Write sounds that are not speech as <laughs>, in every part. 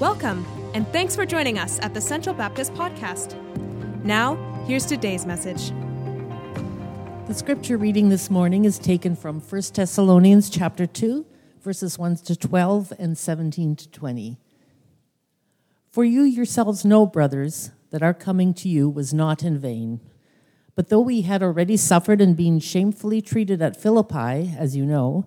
Welcome, and thanks for joining us at the Central Baptist Podcast. Now, here's today's message. The scripture reading this morning is taken from 1 Thessalonians chapter 2, verses 1 to 12 and 17 to 20. For you yourselves know, brothers, that our coming to you was not in vain. But though we had already suffered and been shamefully treated at Philippi, as you know,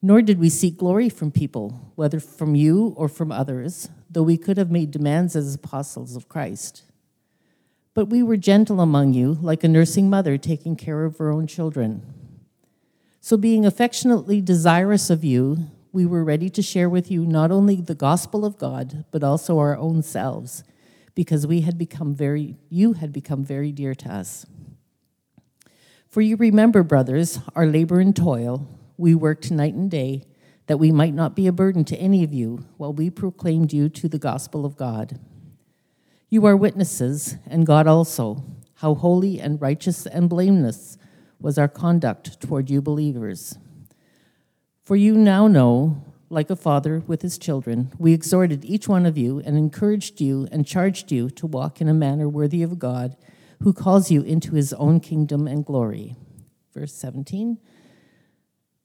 Nor did we seek glory from people, whether from you or from others, though we could have made demands as apostles of Christ. But we were gentle among you, like a nursing mother taking care of her own children. So, being affectionately desirous of you, we were ready to share with you not only the gospel of God, but also our own selves, because we had become very, you had become very dear to us. For you remember, brothers, our labor and toil we worked night and day, that we might not be a burden to any of you while we proclaimed you to the gospel of God. You are witnesses, and God also, how holy and righteous and blameless was our conduct toward you believers. For you now know, like a father with his children, we exhorted each one of you and encouraged you and charged you to walk in a manner worthy of God, who calls you into his own kingdom and glory. Verse 17.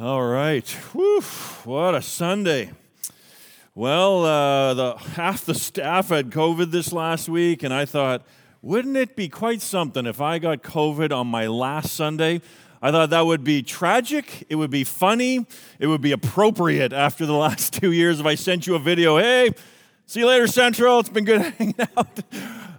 All right. What a Sunday. Well, uh, the, half the staff had COVID this last week, and I thought, wouldn't it be quite something if I got COVID on my last Sunday? I thought that would be tragic. It would be funny. It would be appropriate after the <laughs> last two years if I sent you a video. Hey, see you later, Central. It's been good <laughs> hanging out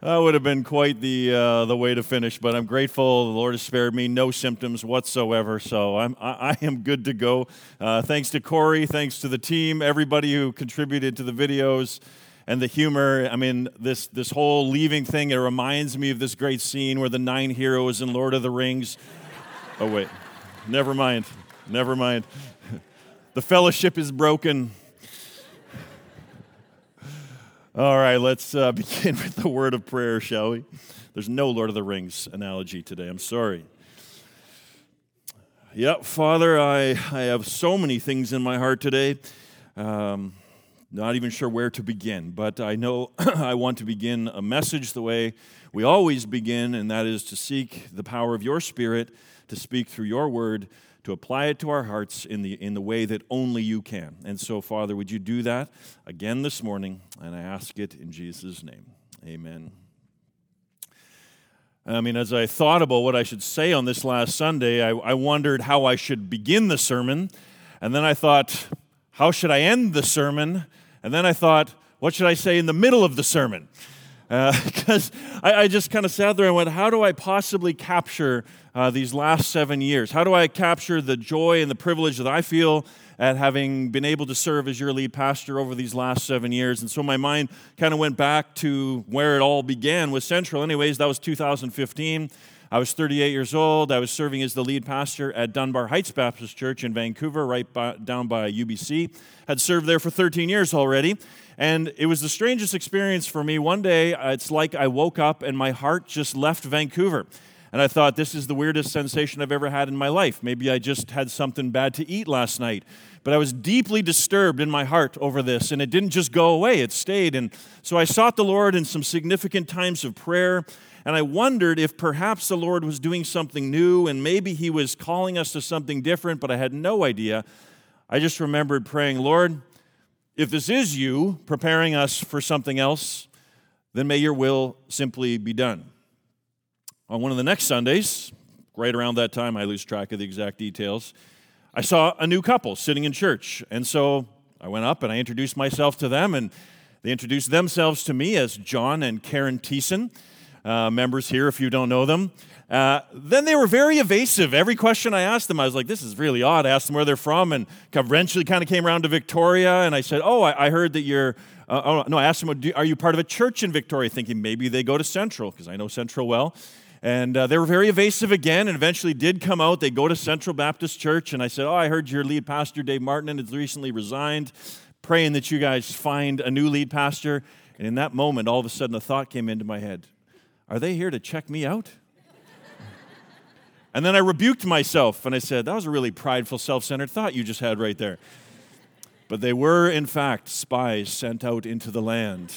that would have been quite the, uh, the way to finish, but I'm grateful. The Lord has spared me, no symptoms whatsoever, so I'm, I, I am good to go. Uh, thanks to Corey, thanks to the team, everybody who contributed to the videos and the humor. I mean, this, this whole leaving thing, it reminds me of this great scene where the nine heroes in Lord of the Rings. oh, wait, never mind, never mind. <laughs> The fellowship is broken. All right, let's uh, <laughs> begin with the word of prayer, shall we? There's no Lord of the Rings analogy today. I'm sorry. Yep, Father, I, I have so many things in my heart today. Um, not even sure where to begin, but I know <clears throat> I want to begin a message the way we always begin, and that is to seek the power of your Spirit to speak through your word to apply it to our hearts in the, in the way that only you can. And so, Father, would you do that again this morning? And I ask it in Jesus' name. Amen. I mean, as I thought about what I should say on this last Sunday, I, I wondered how I should begin the sermon. And then I thought, how should I end the sermon? And then I thought, what should I say in the middle of the sermon? Because uh, <laughs> I, I, just kind of sat there and went, how do I possibly capture uh, these last seven years? How do I capture the joy and the privilege that I feel at having been able to serve as your lead pastor over these last seven years? And so my mind kind of went back to where it all began with Central. Anyways, that was 2015. I was 38 years old. I was serving as the lead pastor at Dunbar Heights Baptist Church in Vancouver, right by, down by UBC. Had served there for 13 years already. And it was the strangest experience for me. One day, it's like I woke up and my heart just left Vancouver. And I thought, this is the weirdest sensation I've ever had in my life. Maybe I just had something bad to eat last night. But I was deeply disturbed in my heart over this, and it didn't just go away, it stayed. And so I sought the Lord in some significant times of prayer, and I wondered if perhaps the Lord was doing something new, and maybe He was calling us to something different, but I had no idea. I just remembered praying, Lord, if this is you preparing us for something else, then may your will simply be done. On one of the next Sundays, right around that time, I lose track of the exact details, I saw a new couple sitting in church. And so I went up and I introduced myself to them, and they introduced themselves to me as John and Karen Thiessen, uh, members here if you don't know them. Uh, then they were very evasive. Every question I asked them, I was like, this is really odd. I asked them where they're from, and eventually kind of came around to Victoria, and I said, oh, I, I heard that you're uh, oh, no, I asked them, Are you part of a church in Victoria? Thinking maybe they go to Central, because I know Central well. And uh, they were very evasive again, and eventually did come out. They go to Central Baptist Church, and I said, Oh, I heard your lead pastor, Dave Martin, has recently resigned, praying that you guys find a new lead pastor. And in that moment, all of a sudden, a thought came into my head Are they here to check me out? and then I rebuked myself, and I said, That was a really prideful, self centered thought you just had right there. But they were, in fact, spies sent out into the land.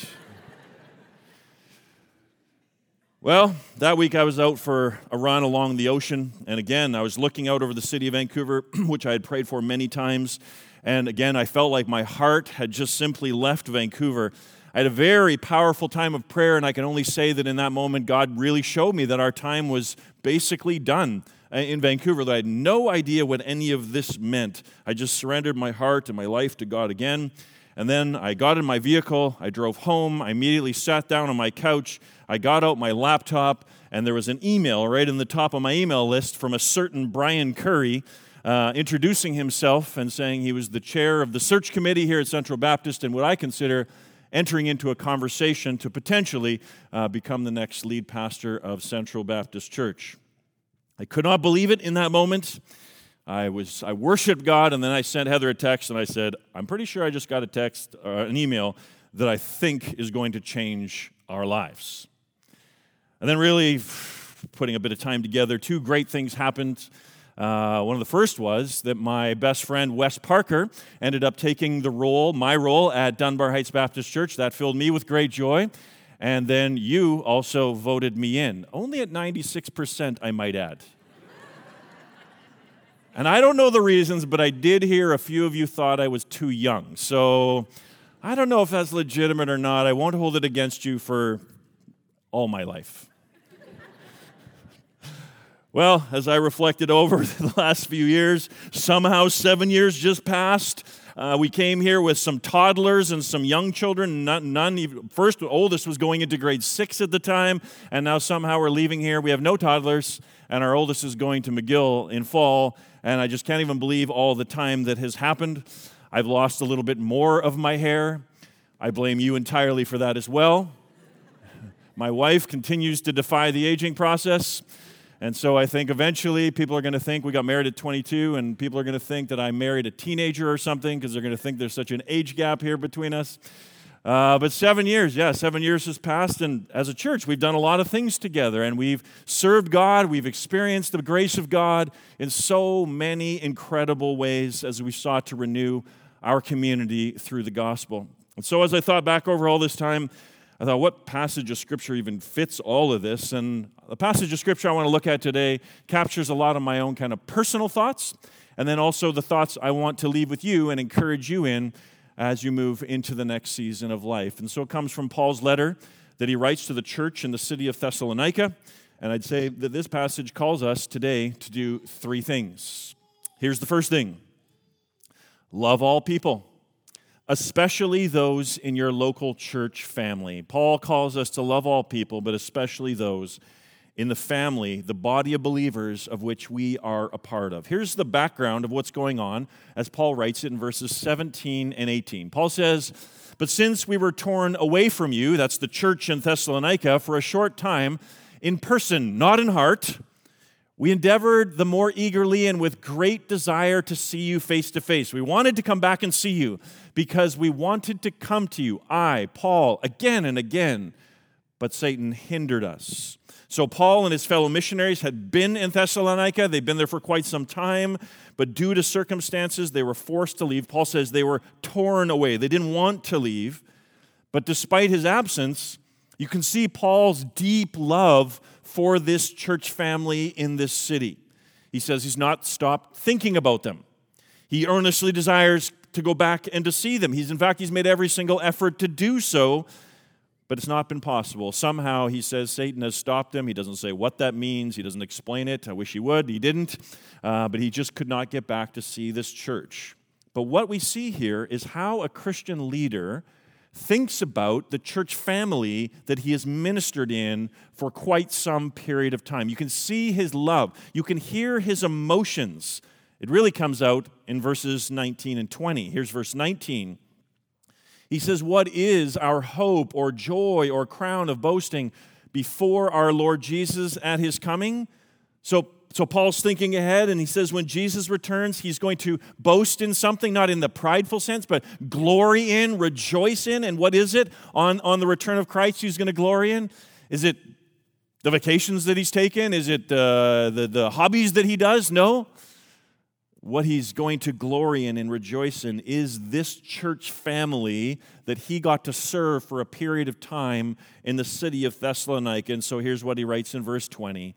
Well, that week I was out for a run along the ocean, and again, I was looking out over the city of Vancouver, <clears throat> which I had prayed for many times. And again, I felt like my heart had just simply left Vancouver. I had a very powerful time of prayer, and I can only say that in that moment, God really showed me that our time was basically done. Uh, in Vancouver that I had no idea what any of this meant. I just surrendered my heart and my life to God again. And then I got in my vehicle, I drove home, I immediately sat down on my couch, I got out my laptop, and there was an email right in the top of my email list from a certain Brian Curry. Uh, introducing himself and saying he was the chair of the search committee here at Central Baptist and what I consider entering into a conversation to potentially uh, become the next lead pastor of Central Baptist Church. I could not believe it in that moment. I was I worshiped God, and then I sent Heather a text, and I said, "I'm pretty sure I just got a text, uh, an email that I think is going to change our lives." And then, really, putting a bit of time together, two great things happened. Uh, one of the first was that my best friend Wes Parker ended up taking the role, my role at Dunbar Heights Baptist Church. That filled me with great joy. And then you also voted me in, only at 96%, I might add. <laughs> and I don't know the reasons, but I did hear a few of you thought I was too young. So I don't know if that's legitimate or not. I won't hold it against you for all my life. Well, as I reflected over <laughs> the last few years, somehow seven years just passed. Uh, we came here with some toddlers and some young children. None, none even, first, oldest was going into grade six at the time, and now somehow we're leaving here. We have no toddlers, and our oldest is going to McGill in fall, and I just can't even believe all the time that has happened. I've lost a little bit more of my hair. I blame you entirely for that as well. <laughs> My wife continues to defy the aging process. And so I think eventually people are going to think we got married at 22, and people are going to think that I married a teenager or something because they're going to think there's such an age gap here between us. Uh, but seven years, yeah, seven years has passed, and as a church, we've done a lot of things together, and we've served God, we've experienced the grace of God in so many incredible ways as we sought to renew our community through the gospel. And so, as I thought back over all this time, I thought, what passage of Scripture even fits all of this? And the passage of Scripture I want to look at today captures a lot of my own kind of personal thoughts, and then also the thoughts I want to leave with you and encourage you in as you move into the next season of life. And so it comes from Paul's letter that he writes to the church in the city of Thessalonica. And I'd say that this passage calls us today to do three things. Here's the first thing love all people especially those in your local church family. Paul calls us to love all people, but especially those in the family, the body of believers of which we are a part of. Here's the background of what's going on as Paul writes it in verses 17 and 18. Paul says, But since we were torn away from you, that's the church in Thessalonica, for a short time, in person, not in heart, we endeavored the more eagerly and with great desire to see you face to face. We wanted to come back and see you because we wanted to come to you, I, Paul, again and again, but Satan hindered us. So, Paul and his fellow missionaries had been in Thessalonica. They'd been there for quite some time, but due to circumstances, they were forced to leave. Paul says they were torn away. They didn't want to leave. But despite his absence, you can see Paul's deep love for this church family in this city. He says he's not stopped thinking about them. He earnestly desires to go back and to see them. He's in fact he's made every single effort to do so. but it's not been possible. Somehow he says Satan has stopped him. He doesn't say what that means, he doesn't explain it. I wish he would. He didn't. Uh, but he just could not get back to see this church. But what we see here is how a Christian leader thinks about the church family that he has ministered in for quite some period of time. You can see his love, you can hear his emotions. It really comes out in verses 19 and 20. Here's verse 19. He says, What is our hope or joy or crown of boasting before our Lord Jesus at his coming? So, so Paul's thinking ahead, and he says, when Jesus returns, he's going to boast in something, not in the prideful sense, but glory in, rejoice in. And what is it on, on the return of Christ he's going to glory in? Is it the vacations that he's taken? Is it uh, the, the hobbies that he does? No what he's going to glory in and rejoice in is this church family that he got to serve for a period of time in the city of Thessalonica. And so here's what he writes in verse 20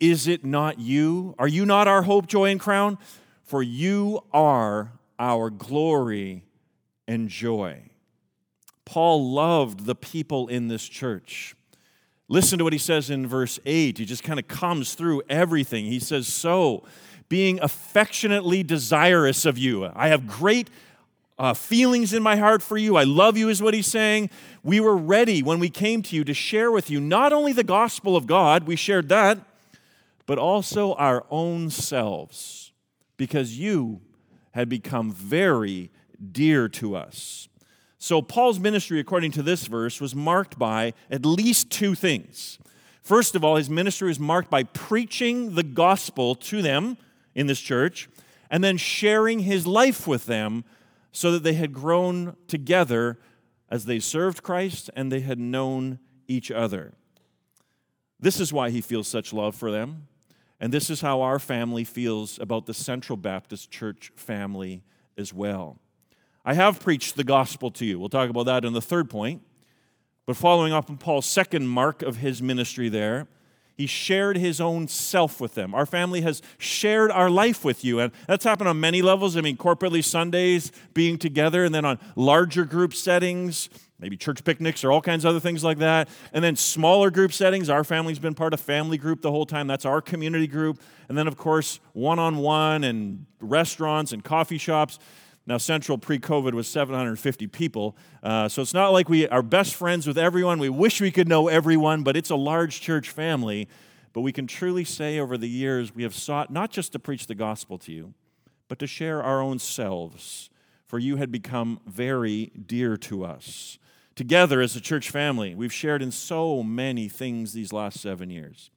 Is it not you? Are you not our hope, joy, and crown? For you are our glory and joy. Paul loved the people in this church. Listen to what he says in verse 8. He just kind of comes through everything. He says, So, being affectionately desirous of you. I have great uh, feelings in my heart for you. I love you, is what he's saying. We were ready when we came to you to share with you not only the gospel of God, we shared that, but also our own selves, because you had become very dear to us. So, Paul's ministry, according to this verse, was marked by at least two things. First of all, his ministry was marked by preaching the gospel to them in this church, and then sharing his life with them so that they had grown together as they served Christ and they had known each other. This is why he feels such love for them. And this is how our family feels about the Central Baptist Church family as well. I have preached the gospel to you. We'll talk about that in the third point. But following up on Paul's second mark of his ministry there, he shared his own self with them. Our family has shared our life with you. And that's happened on many levels. I mean, corporately Sundays, being together, and then on larger group settings, maybe church picnics or all kinds of other things like that. And then smaller group settings. Our family's been part of family group the whole time. That's our community group. And then, of course, one on one and restaurants and coffee shops. Now, Central pre COVID was 750 people. Uh, so it's not like we are best friends with everyone. We wish we could know everyone, but it's a large church family. But we can truly say over the years, we have sought not just to preach the gospel to you, but to share our own selves, for you had become very dear to us. Together as a church family, we've shared in so many things these last seven years.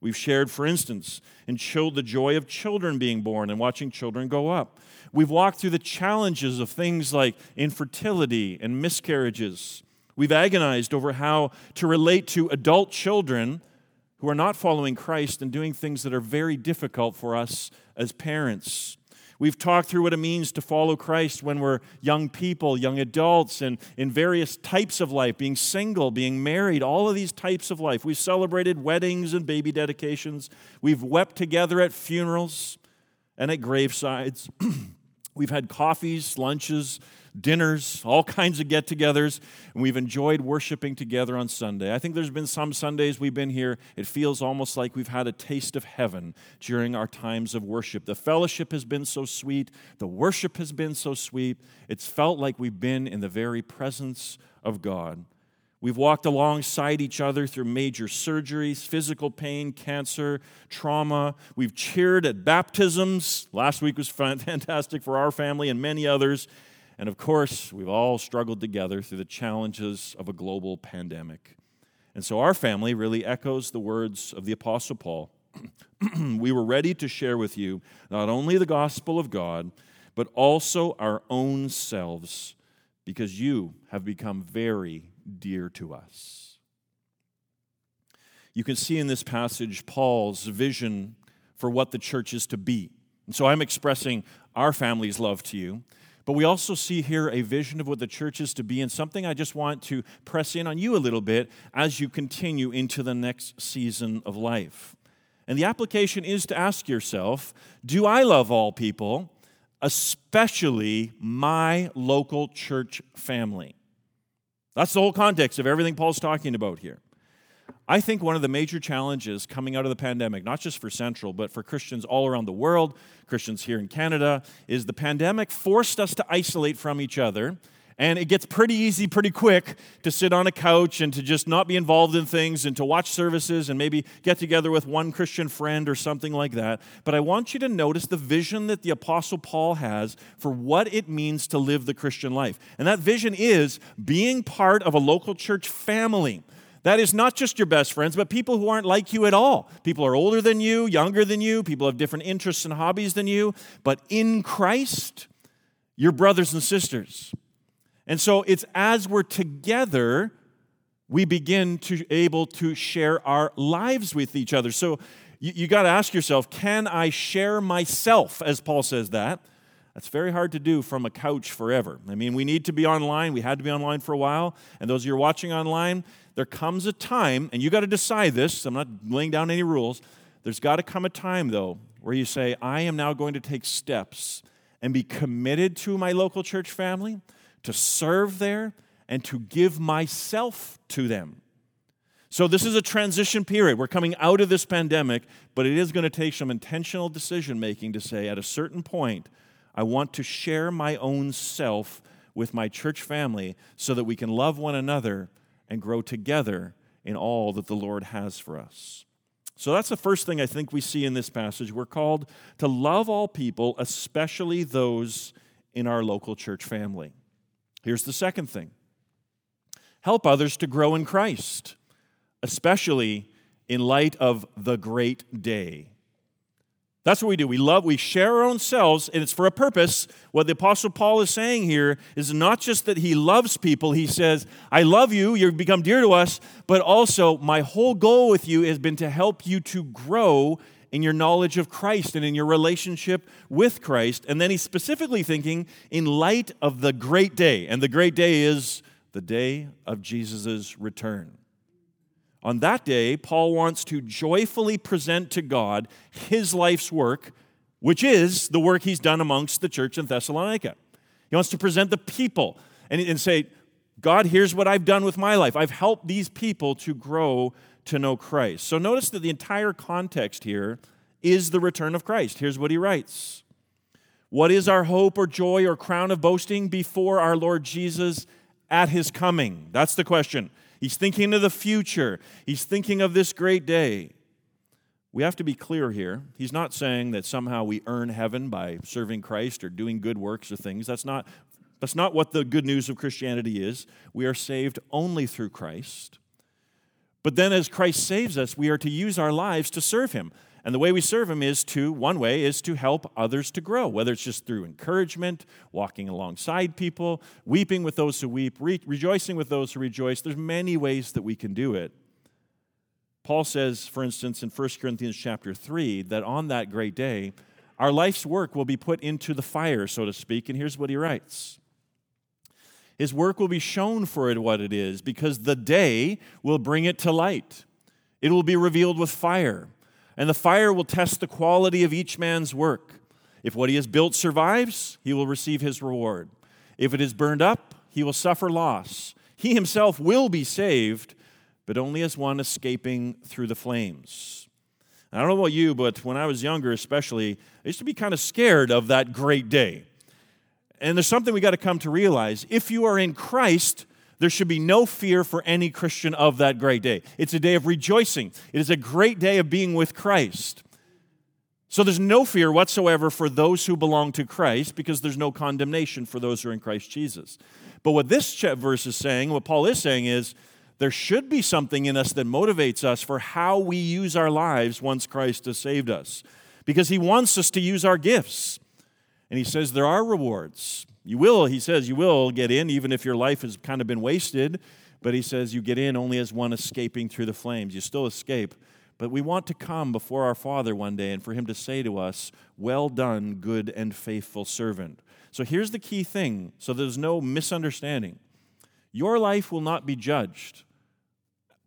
We've shared, for instance, and showed the joy of children being born and watching children go up. We've walked through the challenges of things like infertility and miscarriages. We've agonized over how to relate to adult children who are not following Christ and doing things that are very difficult for us as parents. We've talked through what it means to follow Christ when we're young people, young adults, and in various types of life, being single, being married, all of these types of life. We've celebrated weddings and baby dedications. We've wept together at funerals and at gravesides. <clears throat> We've had coffees, lunches, dinners, all kinds of get togethers, and we've enjoyed worshiping together on Sunday. I think there's been some Sundays we've been here, it feels almost like we've had a taste of heaven during our times of worship. The fellowship has been so sweet, the worship has been so sweet. It's felt like we've been in the very presence of God. We've walked alongside each other through major surgeries, physical pain, cancer, trauma. We've cheered at baptisms. Last week was <laughs> fantastic for our family and many others. And of course, we've all struggled together through the challenges of a global pandemic. And so our family really echoes the words of the Apostle Paul. <clears throat> we were ready to share with you not only the gospel of God, but also our own selves, because you have become very dear to us. You can see in this passage Paul's vision for what the church is to be. And so I'm expressing our family's love to you. But we also see here a vision of what the church is to be, and something I just want to press in on you a little bit as you continue into the next season of life. And the application is to ask yourself Do I love all people, especially my local church family? That's the whole context of everything Paul's talking about here. I think one of the major challenges coming out of the pandemic, not just for Central, but for Christians all around the world, Christians here in Canada, is the pandemic forced us to isolate from each other. And it gets pretty easy pretty quick to sit on a couch and to just not be involved in things and to watch services and maybe get together with one Christian friend or something like that. But I want you to notice the vision that the Apostle Paul has for what it means to live the Christian life. And that vision is being part of a local church family that is not just your best friends, but people who aren't like you at all. People are older than you, younger than you, people have different interests and hobbies than you, but in Christ, you're brothers and sisters. And so it's as we're together we begin to able to share our lives with each other. So you, you got to ask yourself, can I share myself as Paul says that? That's very hard to do from a couch forever. I mean, we need to be online. We had to be online for a while. And those of you who are watching online, there comes a time, and you got to decide this. I'm not laying down any rules. There's got to come a time, though, where you say, I am now going to take steps and be committed to my local church family, to serve there, and to give myself to them. So, this is a transition period. We're coming out of this pandemic, but it is going to take some intentional decision making to say, at a certain point, I want to share my own self with my church family so that we can love one another and grow together in all that the Lord has for us. So that's the first thing I think we see in this passage. We're called to love all people, especially those in our local church family. Here's the second thing help others to grow in Christ, especially in light of the great day. That's what we do. We love, we share our own selves, and it's for a purpose. What the Apostle Paul is saying here is not just that he loves people, he says, I love you, you've become dear to us, but also my whole goal with you has been to help you to grow in your knowledge of Christ and in your relationship with Christ. And then he's specifically thinking in light of the great day, and the great day is the day of Jesus' return. On that day, Paul wants to joyfully present to God his life's work, which is the work he's done amongst the church in Thessalonica. He wants to present the people and, and say, God, here's what I've done with my life. I've helped these people to grow to know Christ. So notice that the entire context here is the return of Christ. Here's what he writes What is our hope or joy or crown of boasting before our Lord Jesus at his coming? That's the question. He's thinking of the future. He's thinking of this great day. We have to be clear here. He's not saying that somehow we earn heaven by serving Christ or doing good works or things. That's not, that's not what the good news of Christianity is. We are saved only through Christ. But then, as Christ saves us, we are to use our lives to serve Him. And the way we serve Him is to, one way is to help others to grow, whether it's just through encouragement, walking alongside people, weeping with those who weep, re- rejoicing with those who rejoice. There's many ways that we can do it. Paul says, for instance, in 1 Corinthians chapter 3, that on that great day, our life's work will be put into the fire, so to speak. And here's what he writes His work will be shown for it what it is, because the day will bring it to light. It will be revealed with fire and the fire will test the quality of each man's work. If what he has built survives, he will receive his reward. If it is burned up, he will suffer loss. He himself will be saved, but only as one escaping through the flames. I don't know about you, but when I was younger, especially, I used to be kind of scared of that great day. And there's something we got to come to realize. If you are in Christ, there should be no fear for any Christian of that great day. It's a day of rejoicing, it is a great day of being with Christ. So there's no fear whatsoever for those who belong to Christ because there's no condemnation for those who are in Christ Jesus. But what this verse is saying, what Paul is saying is, there should be something in us that motivates us for how we use our lives once Christ has saved us. Because he wants us to use our gifts. And he says there are rewards. You will, he says, you will get in even if your life has kind of been wasted. But he says you get in only as one escaping through the flames. You still escape. But we want to come before our Father one day and for him to say to us, Well done, good and faithful servant. So here's the key thing so there's no misunderstanding. Your life will not be judged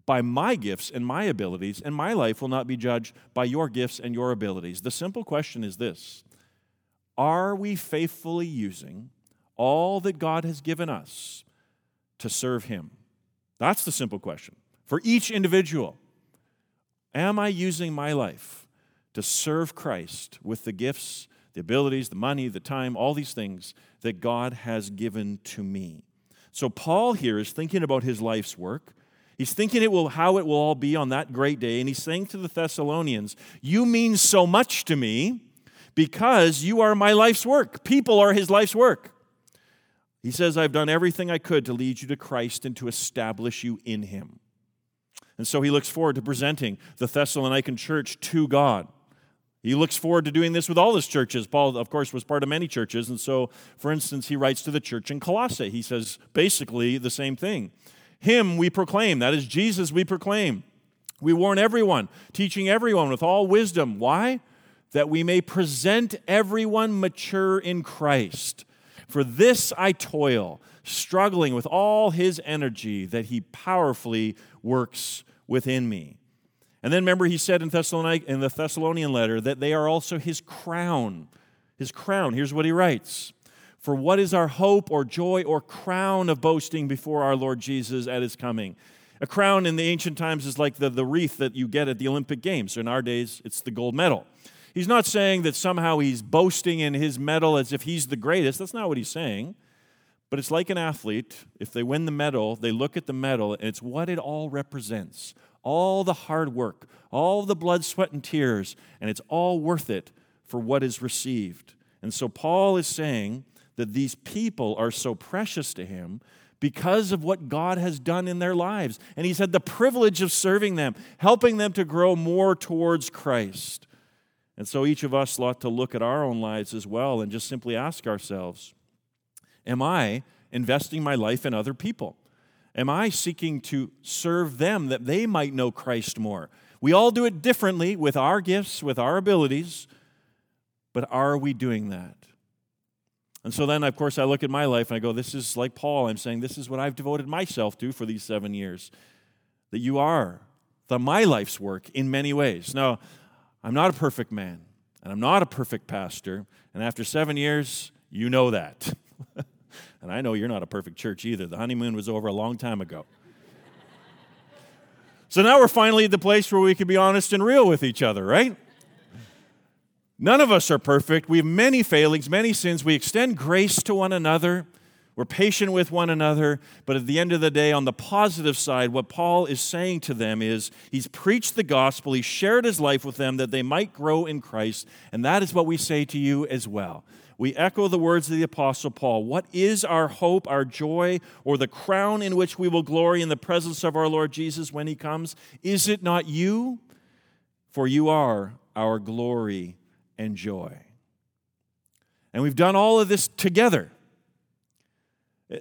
by my gifts and my abilities, and my life will not be judged by your gifts and your abilities. The simple question is this Are we faithfully using all that God has given us to serve Him. That's the simple question. For each individual, am I using my life to serve Christ with the gifts, the abilities, the money, the time, all these things that God has given to me? So, Paul here is thinking about his life's work. He's thinking it will, how it will all be on that great day. And he's saying to the Thessalonians, You mean so much to me because you are my life's work. People are his life's work. He says, I've done everything I could to lead you to Christ and to establish you in him. And so he looks forward to presenting the Thessalonican church to God. He looks forward to doing this with all his churches. Paul, of course, was part of many churches. And so, for instance, he writes to the church in Colossae. He says basically the same thing Him we proclaim, that is Jesus we proclaim. We warn everyone, teaching everyone with all wisdom. Why? That we may present everyone mature in Christ. For this I toil, struggling with all his energy that he powerfully works within me. And then remember, he said in, in the Thessalonian letter that they are also his crown. His crown. Here's what he writes For what is our hope or joy or crown of boasting before our Lord Jesus at his coming? A crown in the ancient times is like the, the wreath that you get at the Olympic Games. In our days, it's the gold medal. He's not saying that somehow he's boasting in his medal as if he's the greatest. That's not what he's saying. But it's like an athlete. If they win the medal, they look at the medal and it's what it all represents all the hard work, all the blood, sweat, and tears, and it's all worth it for what is received. And so Paul is saying that these people are so precious to him because of what God has done in their lives. And he's had the privilege of serving them, helping them to grow more towards Christ. And so each of us ought to look at our own lives as well and just simply ask ourselves Am I investing my life in other people? Am I seeking to serve them that they might know Christ more? We all do it differently with our gifts, with our abilities, but are we doing that? And so then, of course, I look at my life and I go, This is like Paul. I'm saying, This is what I've devoted myself to for these seven years. That you are the my life's work in many ways. Now, I'm not a perfect man, and I'm not a perfect pastor. And after seven years, you know that. <laughs> and I know you're not a perfect church either. The honeymoon was over a long time ago. so now we're finally at the place where we can be honest and real with each other, right? None of us are perfect. We have many failings, many sins. We extend grace to one another. We're patient with one another, but at the end of the day, on the positive side, what Paul is saying to them is he's preached the gospel, he shared his life with them that they might grow in Christ, and that is what we say to you as well. We echo the words of the Apostle Paul. What is our hope, our joy, or the crown in which we will glory in the presence of our Lord Jesus when he comes? Is it not you? For you are our glory and joy. And we've done all of this together.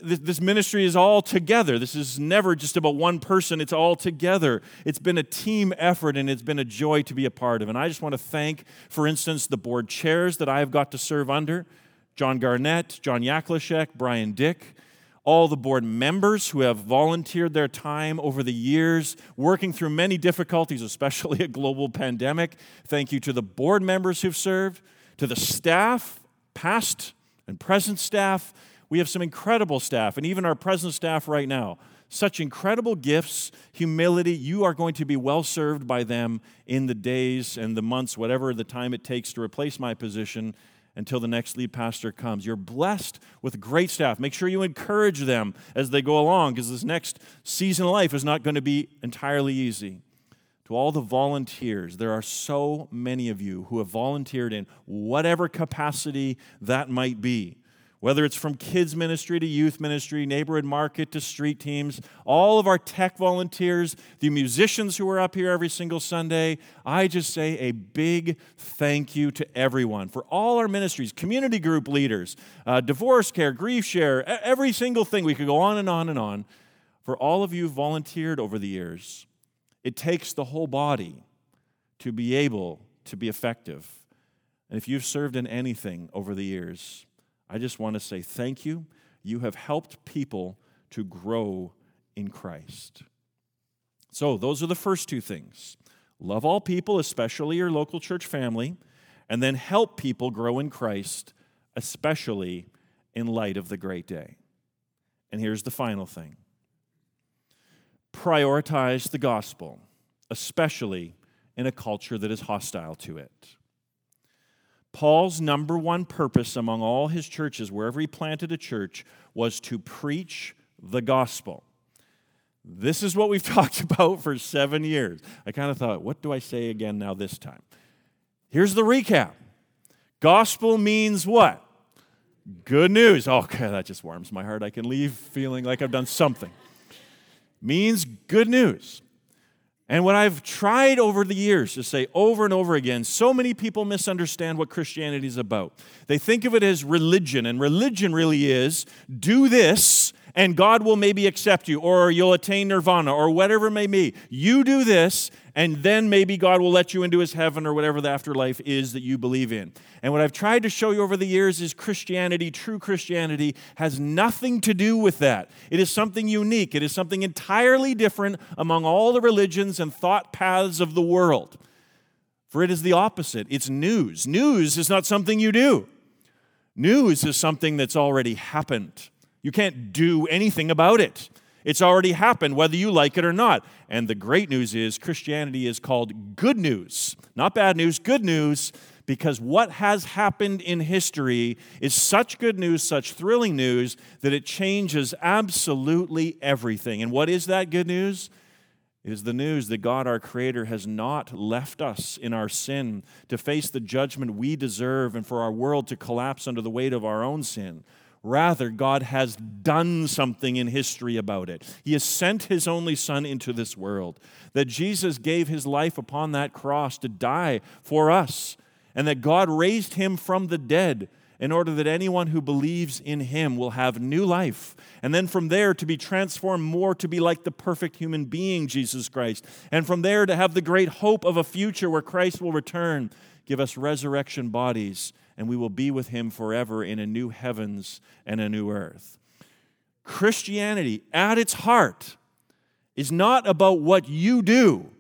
This ministry is all together. This is never just about one person, it's all together. It's been a team effort and it's been a joy to be a part of. And I just want to thank, for instance, the board chairs that I have got to serve under John Garnett, John Yaklashek, Brian Dick, all the board members who have volunteered their time over the years, working through many difficulties, especially a global pandemic. Thank you to the board members who've served, to the staff, past and present staff we have some incredible staff, and even our present staff right now. Such incredible gifts, humility. You are going to be well served by them in the days and the months, whatever the time it takes to replace my position until the next lead pastor comes. You're blessed with great staff. Make sure you encourage them as they go along because this next season of life is not going to be entirely easy. To all the volunteers, there are so many of you who have volunteered in whatever capacity that might be whether it's from kids ministry to youth ministry, neighborhood market to street teams, all of our tech volunteers, the musicians who are up here every single Sunday, I just say a big thank you to everyone for all our ministries, community group leaders, uh, divorce care, grief share, every single thing. We could go on and on and on. For all of you who volunteered over the years, it takes the whole body to be able to be effective. And if you've served in anything over the years, I just want to say thank you. You have helped people to grow in Christ. So, those are the first two things love all people, especially your local church family, and then help people grow in Christ, especially in light of the great day. And here's the final thing prioritize the gospel, especially in a culture that is hostile to it. Paul's number one purpose among all his churches, wherever he planted a church, was to preach the gospel. This is what we've <laughs> talked about for seven years. I kind of thought, what do I say again now this time? Here's the recap Gospel means what? Good news. Oh, okay, <laughs> that just warms my heart. I can leave feeling like I've done something. Means good news. And what I've tried over the years to say over and over again, so many people misunderstand what Christianity is about. They think of it as religion, and religion really is do this and God will maybe accept you, or you'll attain nirvana, or whatever it may be. You do this, and then maybe God will let you into his heaven or whatever the afterlife is that you believe in. And what I've tried to show you over the years is Christianity, true Christianity, has nothing to do with that. It is something unique, it is something entirely different among all the religions and thought paths of the world. For it is the opposite it's news. News is not something you do, news is something that's already happened. You can't do anything about it. It's already happened, whether you like it or not. And the great news is Christianity is called good news, not bad news, good news, because what has happened in history is such good news, such thrilling news, that it changes absolutely everything. And what is that good news? It is the news that God, our Creator, has not left us in our sin to face the judgment we deserve and for our world to collapse under the weight of our own sin. Rather, God has done something in history about it. He has sent His only Son into this world, that Jesus gave His life upon that cross to die for us, and that God raised Him from the dead in order that anyone who believes in Him will have new life. And then from there to be transformed more to be like the perfect human being, Jesus Christ. And from there to have the great hope of a future where Christ will return, give us resurrection bodies and we will be with him forever in a new heavens and a new earth. Christianity, at its heart, is not about what you do,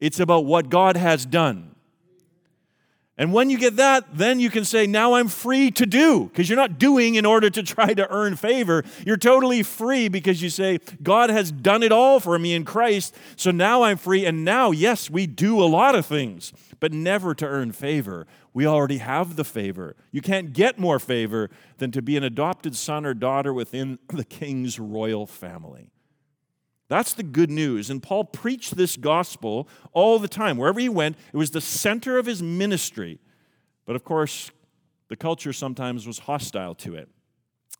it's about what God has done. And when you get that, then you can say, Now I'm free to do, because you're not doing in order to try to earn favor. You're totally free because you say, God has done it all for me in Christ, so now I'm free. And now, yes, we do a lot of things, but never to earn favor. We already have the favor. You can't get more favor than to be an adopted son or daughter within <clears throat> the king's royal family. That's the good news. And Paul preached this gospel all the time. Wherever he went, it was the center of his ministry. But of course, the culture sometimes was hostile to it.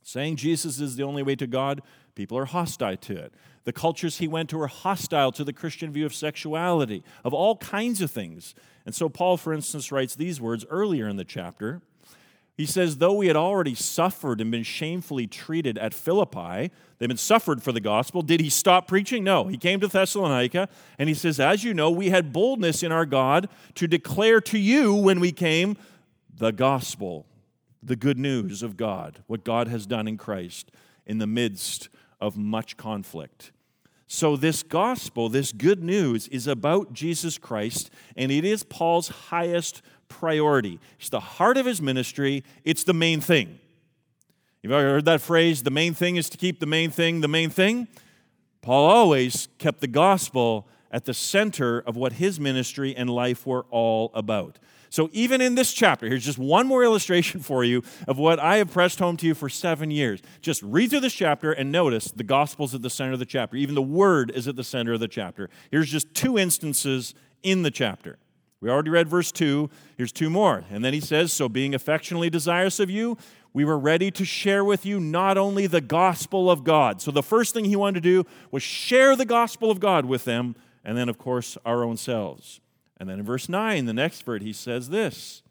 Saying Jesus is the only way to God, people are hostile to it. The cultures he went to were hostile to the Christian view of sexuality, of all kinds of things. And so, Paul, for instance, writes these words earlier in the chapter he says, though we had already suffered and been shamefully treated at Philippi, they've been suffered for the gospel. Did he stop preaching? No. He came to Thessalonica, and he says, As you know, we had boldness in our God to declare to you when we came the gospel, the good news of God, what God has done in Christ in the midst of much conflict. So, this gospel, this good news, is about Jesus Christ, and it is Paul's highest priority. It's the heart of his ministry, it's the main thing. You've ever heard that phrase, the main thing is to keep the main thing the main thing? Paul always kept the gospel at the center of what his ministry and life were all about. So, even in this chapter, here's just one more illustration for you of what I have pressed home to you for seven years. Just read through this chapter and notice the gospel's at the center of the chapter. Even the word is at the center of the chapter. Here's just two instances in the chapter. We already read verse 2. Here's two more. And then he says, So being affectionately desirous of you, we were ready to share with you not only the gospel of God. So the first thing he wanted to do was share the gospel of God with them, and then, of course, our own selves. And then in verse 9, the next verse, he says this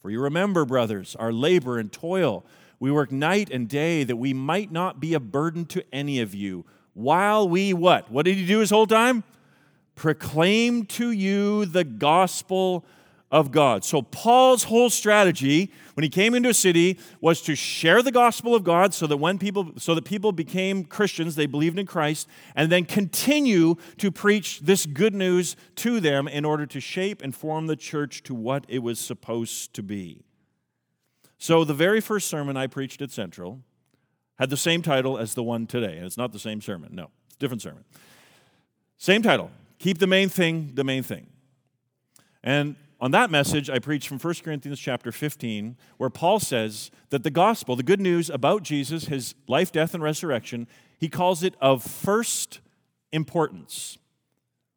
For you remember, brothers, our labor and toil. We work night and day that we might not be a burden to any of you. While we what? What did he do his whole time? proclaim to you the gospel of God. So, Paul's whole strategy when he came into a city was to share the gospel of God so that when people so that people became Christians, they believed in Christ, and then continue to preach this good news to them in order to shape and form the church to what it was supposed to be. So, the very first sermon I preached at Central had the same title as the one today, and it's not the same sermon. No, it's a different sermon. Same title Keep the Main Thing the Main Thing. And on that message, I preached from 1 Corinthians chapter 15, where Paul says that the gospel, the good news about Jesus, his life, death, and resurrection, he calls it of first importance.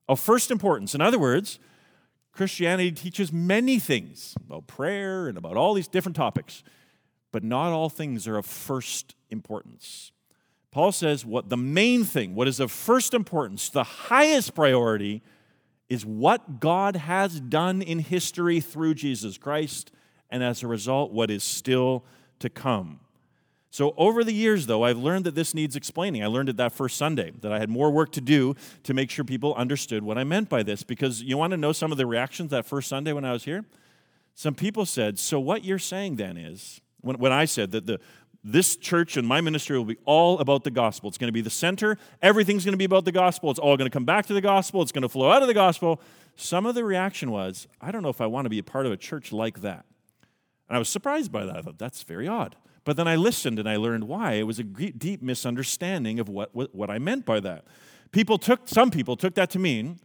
Of first importance. In other words, Christianity teaches many things about prayer and about all these different topics, but not all things are of first importance. Paul says what the main thing, what is of first importance, the highest priority, is what God has done in history through Jesus Christ, and as a result, what is still to come. So, over the years, though, I've learned that this needs explaining. I learned it that first Sunday, that I had more work to do to make sure people understood what I meant by this. Because you want to know some of the reactions that first Sunday when I was here? Some people said, So, what you're saying then is, when, when I said that the, this church and my ministry will be all about the gospel. It's going to be the center. Everything's going to be about the gospel. It's all going to come back to the gospel. It's going to flow out of the gospel. Some of the reaction was, I don't know if I want to be a part of a church like that. And I was surprised by that. I thought, that's very odd. But then I listened and I learned why. It was a deep misunderstanding of what, what, what I meant by that. People took, some people took that to mean,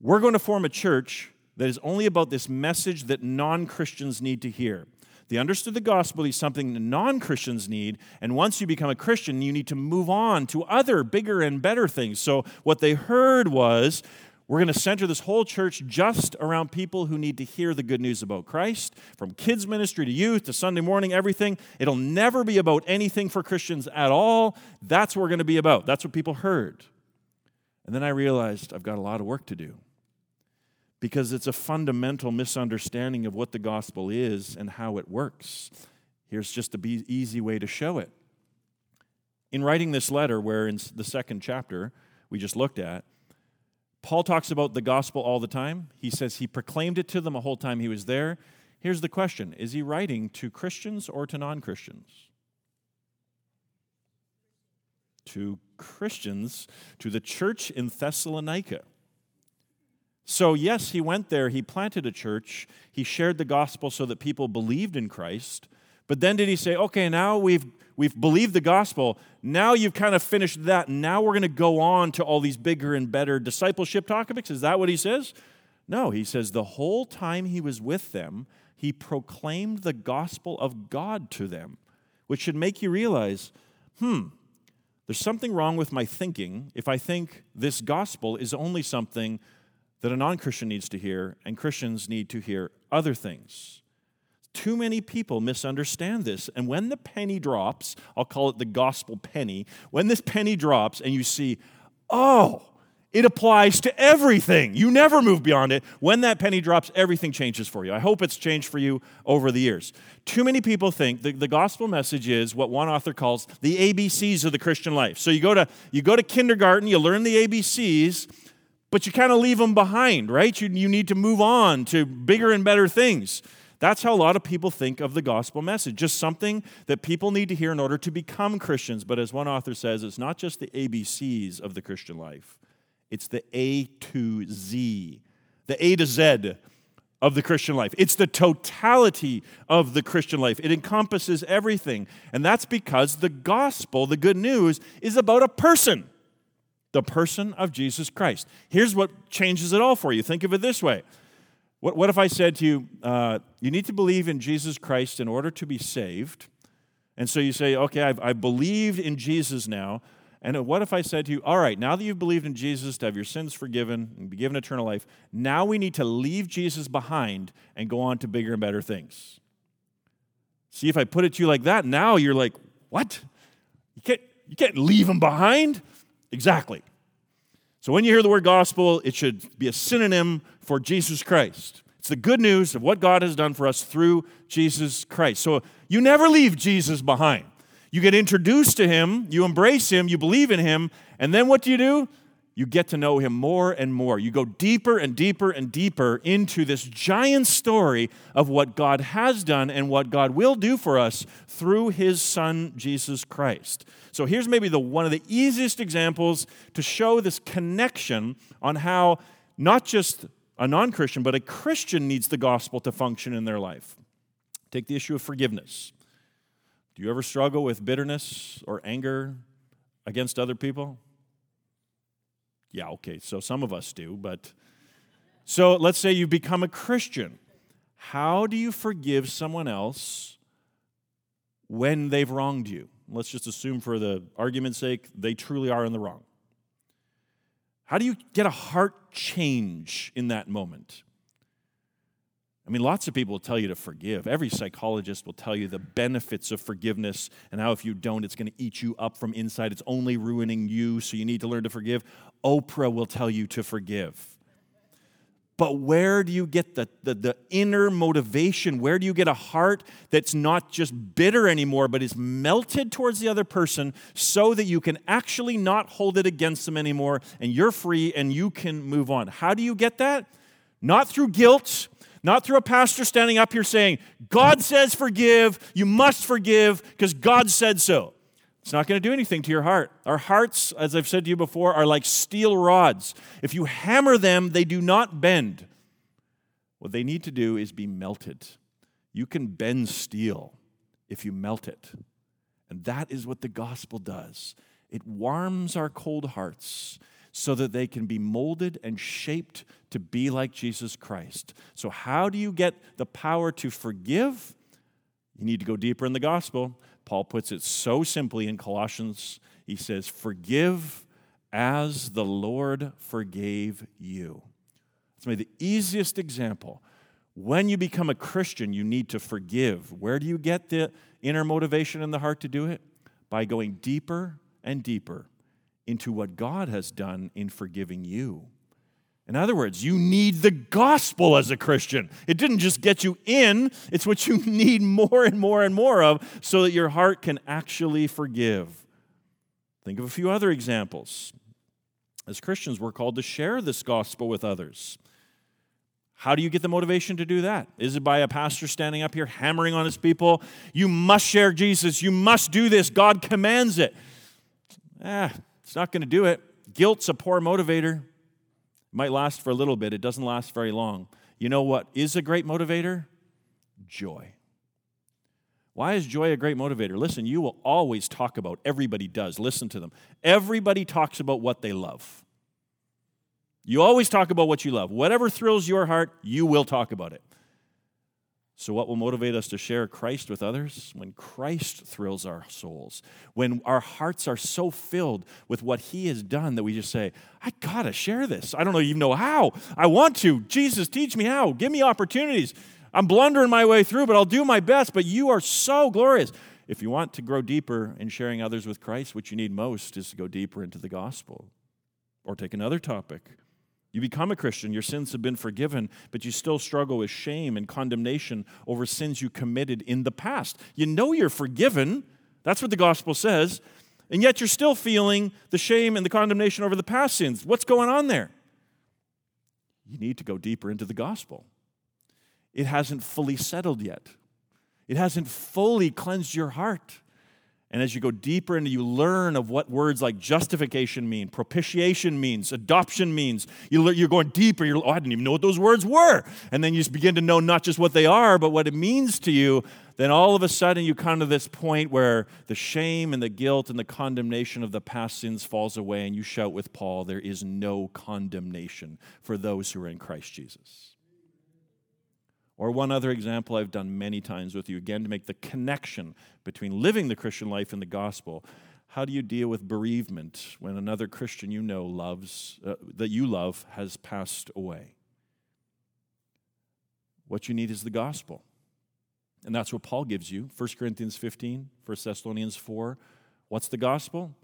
we're going to form a church that is only about this message that non Christians need to hear. They understood the gospel is something non Christians need. And once you become a Christian, you need to move on to other bigger and better things. So, what they heard was we're going to center this whole church just around people who need to hear the good news about Christ, from kids' ministry to youth to Sunday morning, everything. It'll never be about anything for Christians at all. That's what we're going to be about. That's what people heard. And then I realized I've got a lot of work to do because it's a fundamental misunderstanding of what the gospel is and how it works. Here's just a easy way to show it. In writing this letter, where in the second chapter we just looked at, Paul talks about the gospel all the time. He says he proclaimed it to them the whole time he was there. Here's the question Is he writing to Christians or to non Christians? To Christians, to the church in Thessalonica. So, yes, he went there, he planted a church, he shared the gospel so that people believed in Christ. But then did he say, okay, now we've, we've believed the gospel, now you've kind of finished that, now we're going to go on to all these bigger and better discipleship topics? Is that what he says? No, he says the whole time he was with them, he proclaimed the gospel of God to them, which should make you realize, hmm, there's something wrong with my thinking if I think this gospel is only something that a non Christian needs to hear, and Christians need to hear other things. Too many people misunderstand this. And when the penny drops, I'll call it the gospel penny, when this penny drops and you see, oh, it applies to everything. You never move beyond it. When that penny drops, everything changes for you. I hope it's changed for you over the years. Too many people think the, the gospel message is what one author calls the ABCs of the Christian life. So you go to you go to kindergarten, you learn the ABCs, but you kind of leave them behind, right? You, you need to move on to bigger and better things. That's how a lot of people think of the gospel message, just something that people need to hear in order to become Christians. But as one author says, it's not just the ABCs of the Christian life, it's the A to Z, the A to Z of the Christian life. It's the totality of the Christian life. It encompasses everything. And that's because the gospel, the good news, is about a person the person of Jesus Christ. Here's what changes it all for you. Think of it this way. What, what if I said to you, uh, you need to believe in Jesus Christ in order to be saved? And so you say, okay, I've, I've believed in Jesus now. And what if I said to you, all right, now that you've believed in Jesus to have your sins forgiven and be given eternal life, now we need to leave Jesus behind and go on to bigger and better things? See, if I put it to you like that, now you're like, what? You can't, you can't leave him behind? Exactly. So when you hear the word gospel, it should be a synonym for Jesus Christ. It's the good news of what God has done for us through Jesus Christ. So you never leave Jesus behind. You get introduced to him, you embrace him, you believe in him, and then what do you do? You get to know him more and more. You go deeper and deeper and deeper into this giant story of what God has done and what God will do for us through his son Jesus Christ. So here's maybe the one of the easiest examples to show this connection on how not just a non-Christian but a Christian needs the gospel to function in their life. Take the issue of forgiveness. Do you ever struggle with bitterness or anger against other people? Yeah, okay, so some of us do, but so let's say you become a Christian. How do you forgive someone else when they've wronged you? Let's just assume, for the argument's sake, they truly are in the wrong. How do you get a heart change in that moment? I mean, lots of people will tell you to forgive. Every psychologist will tell you the benefits of forgiveness and how if you don't, it's going to eat you up from inside. It's only ruining you, so you need to learn to forgive. Oprah will tell you to forgive. But where do you get the, the, the, inner motivation? Where do you get a heart that's not just bitter anymore, but is melted towards the other person so that you can actually not hold it against them anymore and you're free and you can move on? How do you get that? Not through guilt, not through a pastor standing up here saying, God says forgive, you must forgive because God said so. It's not going to do anything to your heart. Our hearts, as I've said to you before, are like steel rods. If you hammer them, they do not bend. What they need to do is be melted. You can bend steel if you melt it. And that is what the gospel does it warms our cold hearts so that they can be molded and shaped to be like Jesus Christ. So, how do you get the power to forgive? You need to go deeper in the gospel. Paul puts it so simply in Colossians. He says, Forgive as the Lord forgave you. It's maybe the easiest example. When you become a Christian, you need to forgive. Where do you get the inner motivation in the heart to do it? By going deeper and deeper into what God has done in forgiving you. In other words, you need the gospel as a Christian. It didn't just get you in, it's what you <laughs> need more and more and more of so that your heart can actually forgive. Think of a few other examples. As Christians, we're called to share this gospel with others. How do you get the motivation to do that? Is it by a pastor standing up here hammering on his people? You must share Jesus. You must do this. God commands it. Ah, it's not going to do it. Guilt's a poor motivator It might last for a little bit, it doesn't last very long. You know what is a great motivator? Joy. Why is joy a great motivator? Listen, you will always talk about, everybody does, listen to them. Everybody talks about what they love. You always talk about what you love. Whatever thrills your heart, you will talk about it. So, what will motivate us to share Christ with others? When Christ thrills our souls, when our hearts are so filled with what He has done that we just say, I gotta share this. I don't even know how. I want to. Jesus, teach me how. Give me opportunities. I'm blundering my way through, but I'll do my best. But you are so glorious. If you want to grow deeper in sharing others with Christ, what you need most is to go deeper into the gospel. Or take another topic you become a Christian, your sins have been forgiven, but you still struggle with shame and condemnation over sins you committed in the past. You know you're forgiven, that's what the gospel says, and yet you're still feeling the shame and the condemnation over the past sins. What's going on there? You need to go deeper into the gospel. It hasn't fully settled yet, it hasn't fully cleansed your heart. And as you go deeper into you learn of what words like justification mean, propitiation means, adoption means. You are going deeper. You're, oh, I didn't even know what those words were. And then you just begin to know not just what they are, but what it means to you. Then all of a sudden you come to this point where the shame and the guilt and the condemnation of the past sins falls away, and you shout with Paul, There is no condemnation for those who are in Christ Jesus. Or one other example I've done many times with you, again, to make the connection between living the Christian life and the gospel. How do you deal with bereavement when another Christian you know loves, uh, that you love, has passed away? What you need is the gospel. And that's what Paul gives you 1 Corinthians 15, 1 Thessalonians 4. What's the gospel?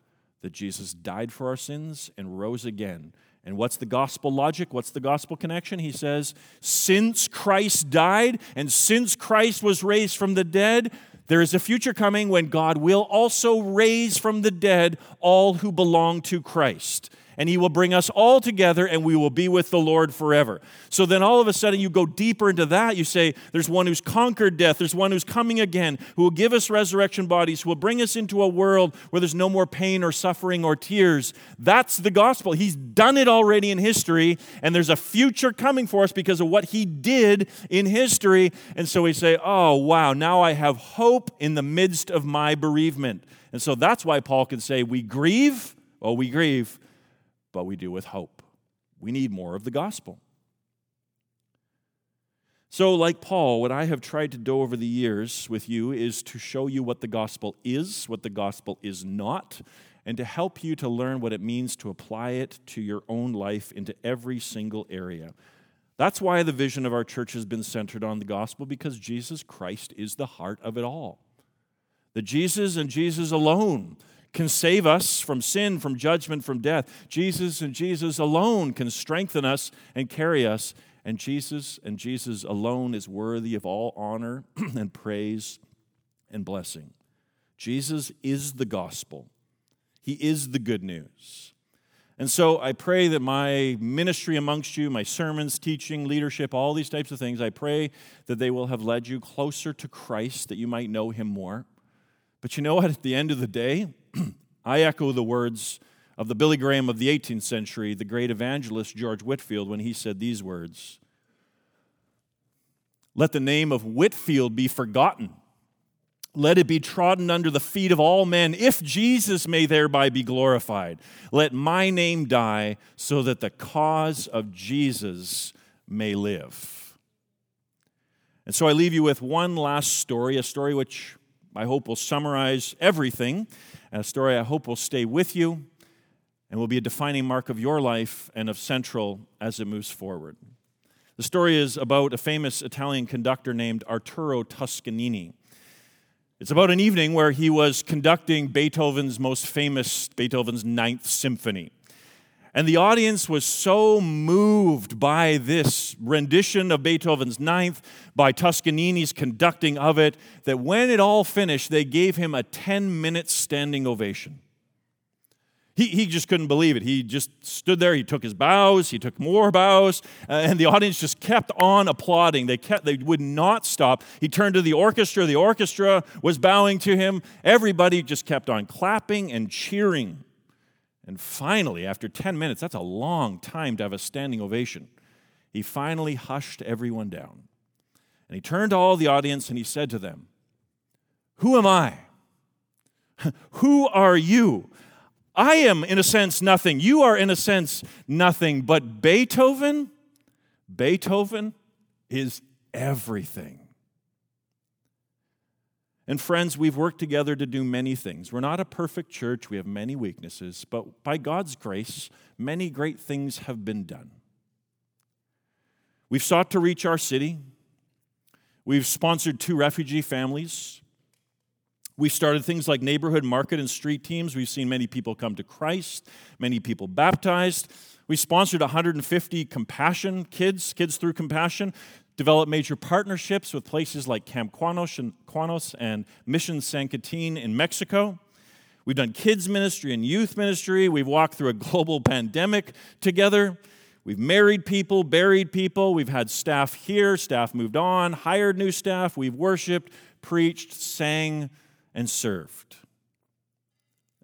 That Jesus died for our sins and rose again and what's the gospel logic? What's the gospel connection? He says, Since Christ died and since Christ was raised from the dead, there is a future coming when God will also raise from the dead all who belong to Christ and he will bring us all together and we will be with the Lord forever. So then all of a sudden you go deeper into that. You say, There's one who's conquered death, there's one who's coming again, who will give us resurrection bodies, who will bring us into a world where there's no more pain or suffering or tears. That's the gospel. He's done it already in history, and there's a future coming for us because of what he did in history. And so we say, Oh, wow, now I have hope in the midst of my bereavement. And so that's why Paul can say, We grieve. Oh, we grieve but we do with hope. We need more of the gospel. So, like Paul, what I have tried to do over the years with you is to show you what the gospel is, what the gospel is not, and to help you to learn what it means to apply it to your own life into every single area. That's why the vision of our church has been centered on the gospel, because Jesus Christ is the heart of it all. The Jesus and Jesus alone can save us from sin, from judgment, from death. Jesus and Jesus alone can strengthen us and carry us and Jesus and Jesus alone is worthy of all honor <clears throat> and praise and blessing. Jesus is the gospel, He is the good news. And so I pray that my ministry amongst you, my sermons, teaching, leadership, all these types of things, I pray that they will have led you closer to Christ, that you might know Him more. But you know what? At the end of the day, <clears throat> I echo the words of the Billy Graham of the 18th century, the great evangelist George Whitefield, when he said these words Let the name of Whitefield be forgotten. Let it be trodden under the feet of all men, if Jesus may thereby be glorified. Let my name die, so that the cause of Jesus may live. And so I leave you with one last story, a story which I hope will summarize everything, a story I hope will stay with you and will be a defining mark of your life and of Central as it moves forward. The story is about a famous Italian conductor named Arturo Toscanini. It's about an evening where he was conducting Beethoven's most famous, Beethoven's Ninth Symphony. And the audience was so moved by this rendition of Beethoven's Ninth, by Toscanini's conducting of it, that when it all finished, they gave him a 10 minute standing ovation. He, he just couldn't believe it. He just stood there. He took his bows. He took more bows. Uh, and the audience just kept on applauding. They, kept, they would not stop. He turned to the orchestra. The orchestra was bowing to him. Everybody just kept on clapping and cheering. And finally, after 10 minutes, that's a long time to have a standing ovation, he finally hushed everyone down. And he turned to all the audience and he said to them, Who am I? <laughs> Who are you? I am, in a sense, nothing. You are, in a sense, nothing. But Beethoven, Beethoven is everything. And friends, we've worked together to do many things. We're not a perfect church, we have many weaknesses, but by God's grace, many great things have been done. We've sought to reach our city. We've sponsored two refugee families. We've started things like neighborhood market and street teams. We've seen many people come to Christ, many people baptized. We sponsored 150 compassion kids, kids through compassion, developed major partnerships with places like Camp Qwanoes and, Mission San Quintin in Mexico. We've done kids ministry and youth ministry. We've walked through a <laughs> global pandemic together. We've married people, buried people. We've had staff here, staff moved on, hired new staff. We've worshiped, preached, sang, and served.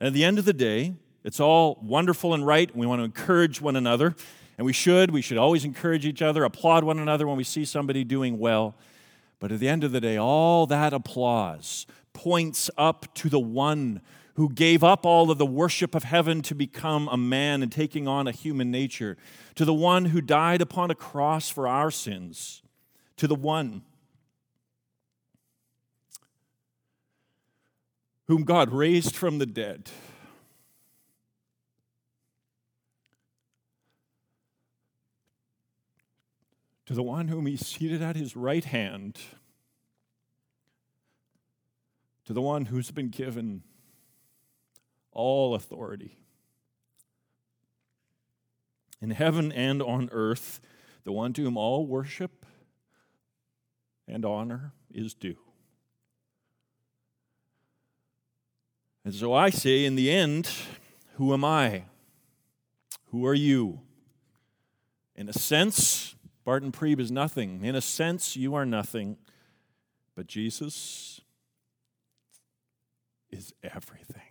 At the end of the day, it's all wonderful and right. And we want to encourage one another. And we should. We should always encourage each other, applaud one another when we see somebody doing well. But at the end of the day, all that applause points up to the one who gave up all of the worship of heaven to become a man and taking on a human nature, to the one who died upon a cross for our sins, to the one whom God raised from the dead. To the one whom he seated at his right hand, to the one who's been given all authority in heaven and on earth, the one to whom all worship and honor is due. And so I say, in the end, who am I? Who are you? In a sense, Barton Priebe is nothing. In a sense, you are nothing. But Jesus is everything.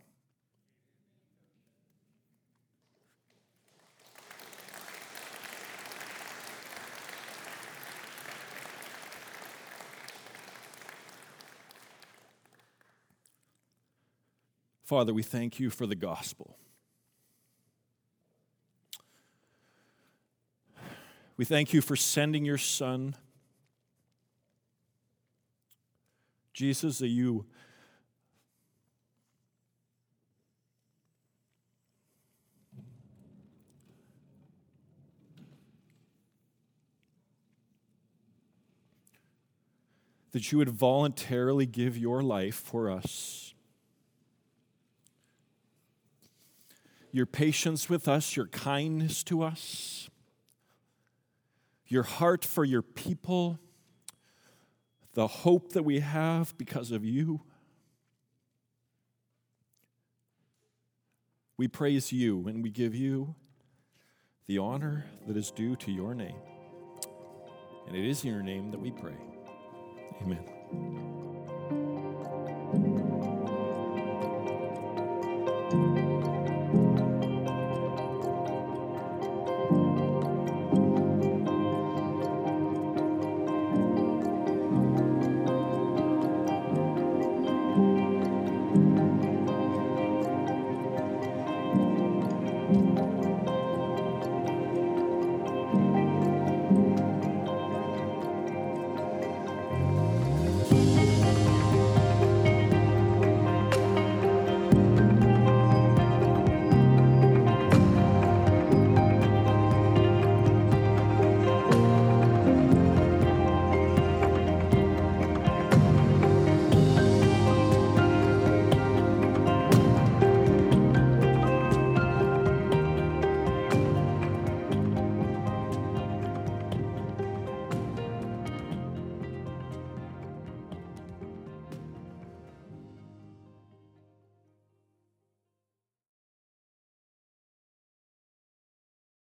Father, we thank you for the gospel. We thank you for sending your Son. Jesus, that you that you would voluntarily give your life for us. Your patience with us, your kindness to us, your heart for your people, the hope that we have because of you. We praise you and we give you the honor that is due to your name. And it is in your name that we pray. Amen.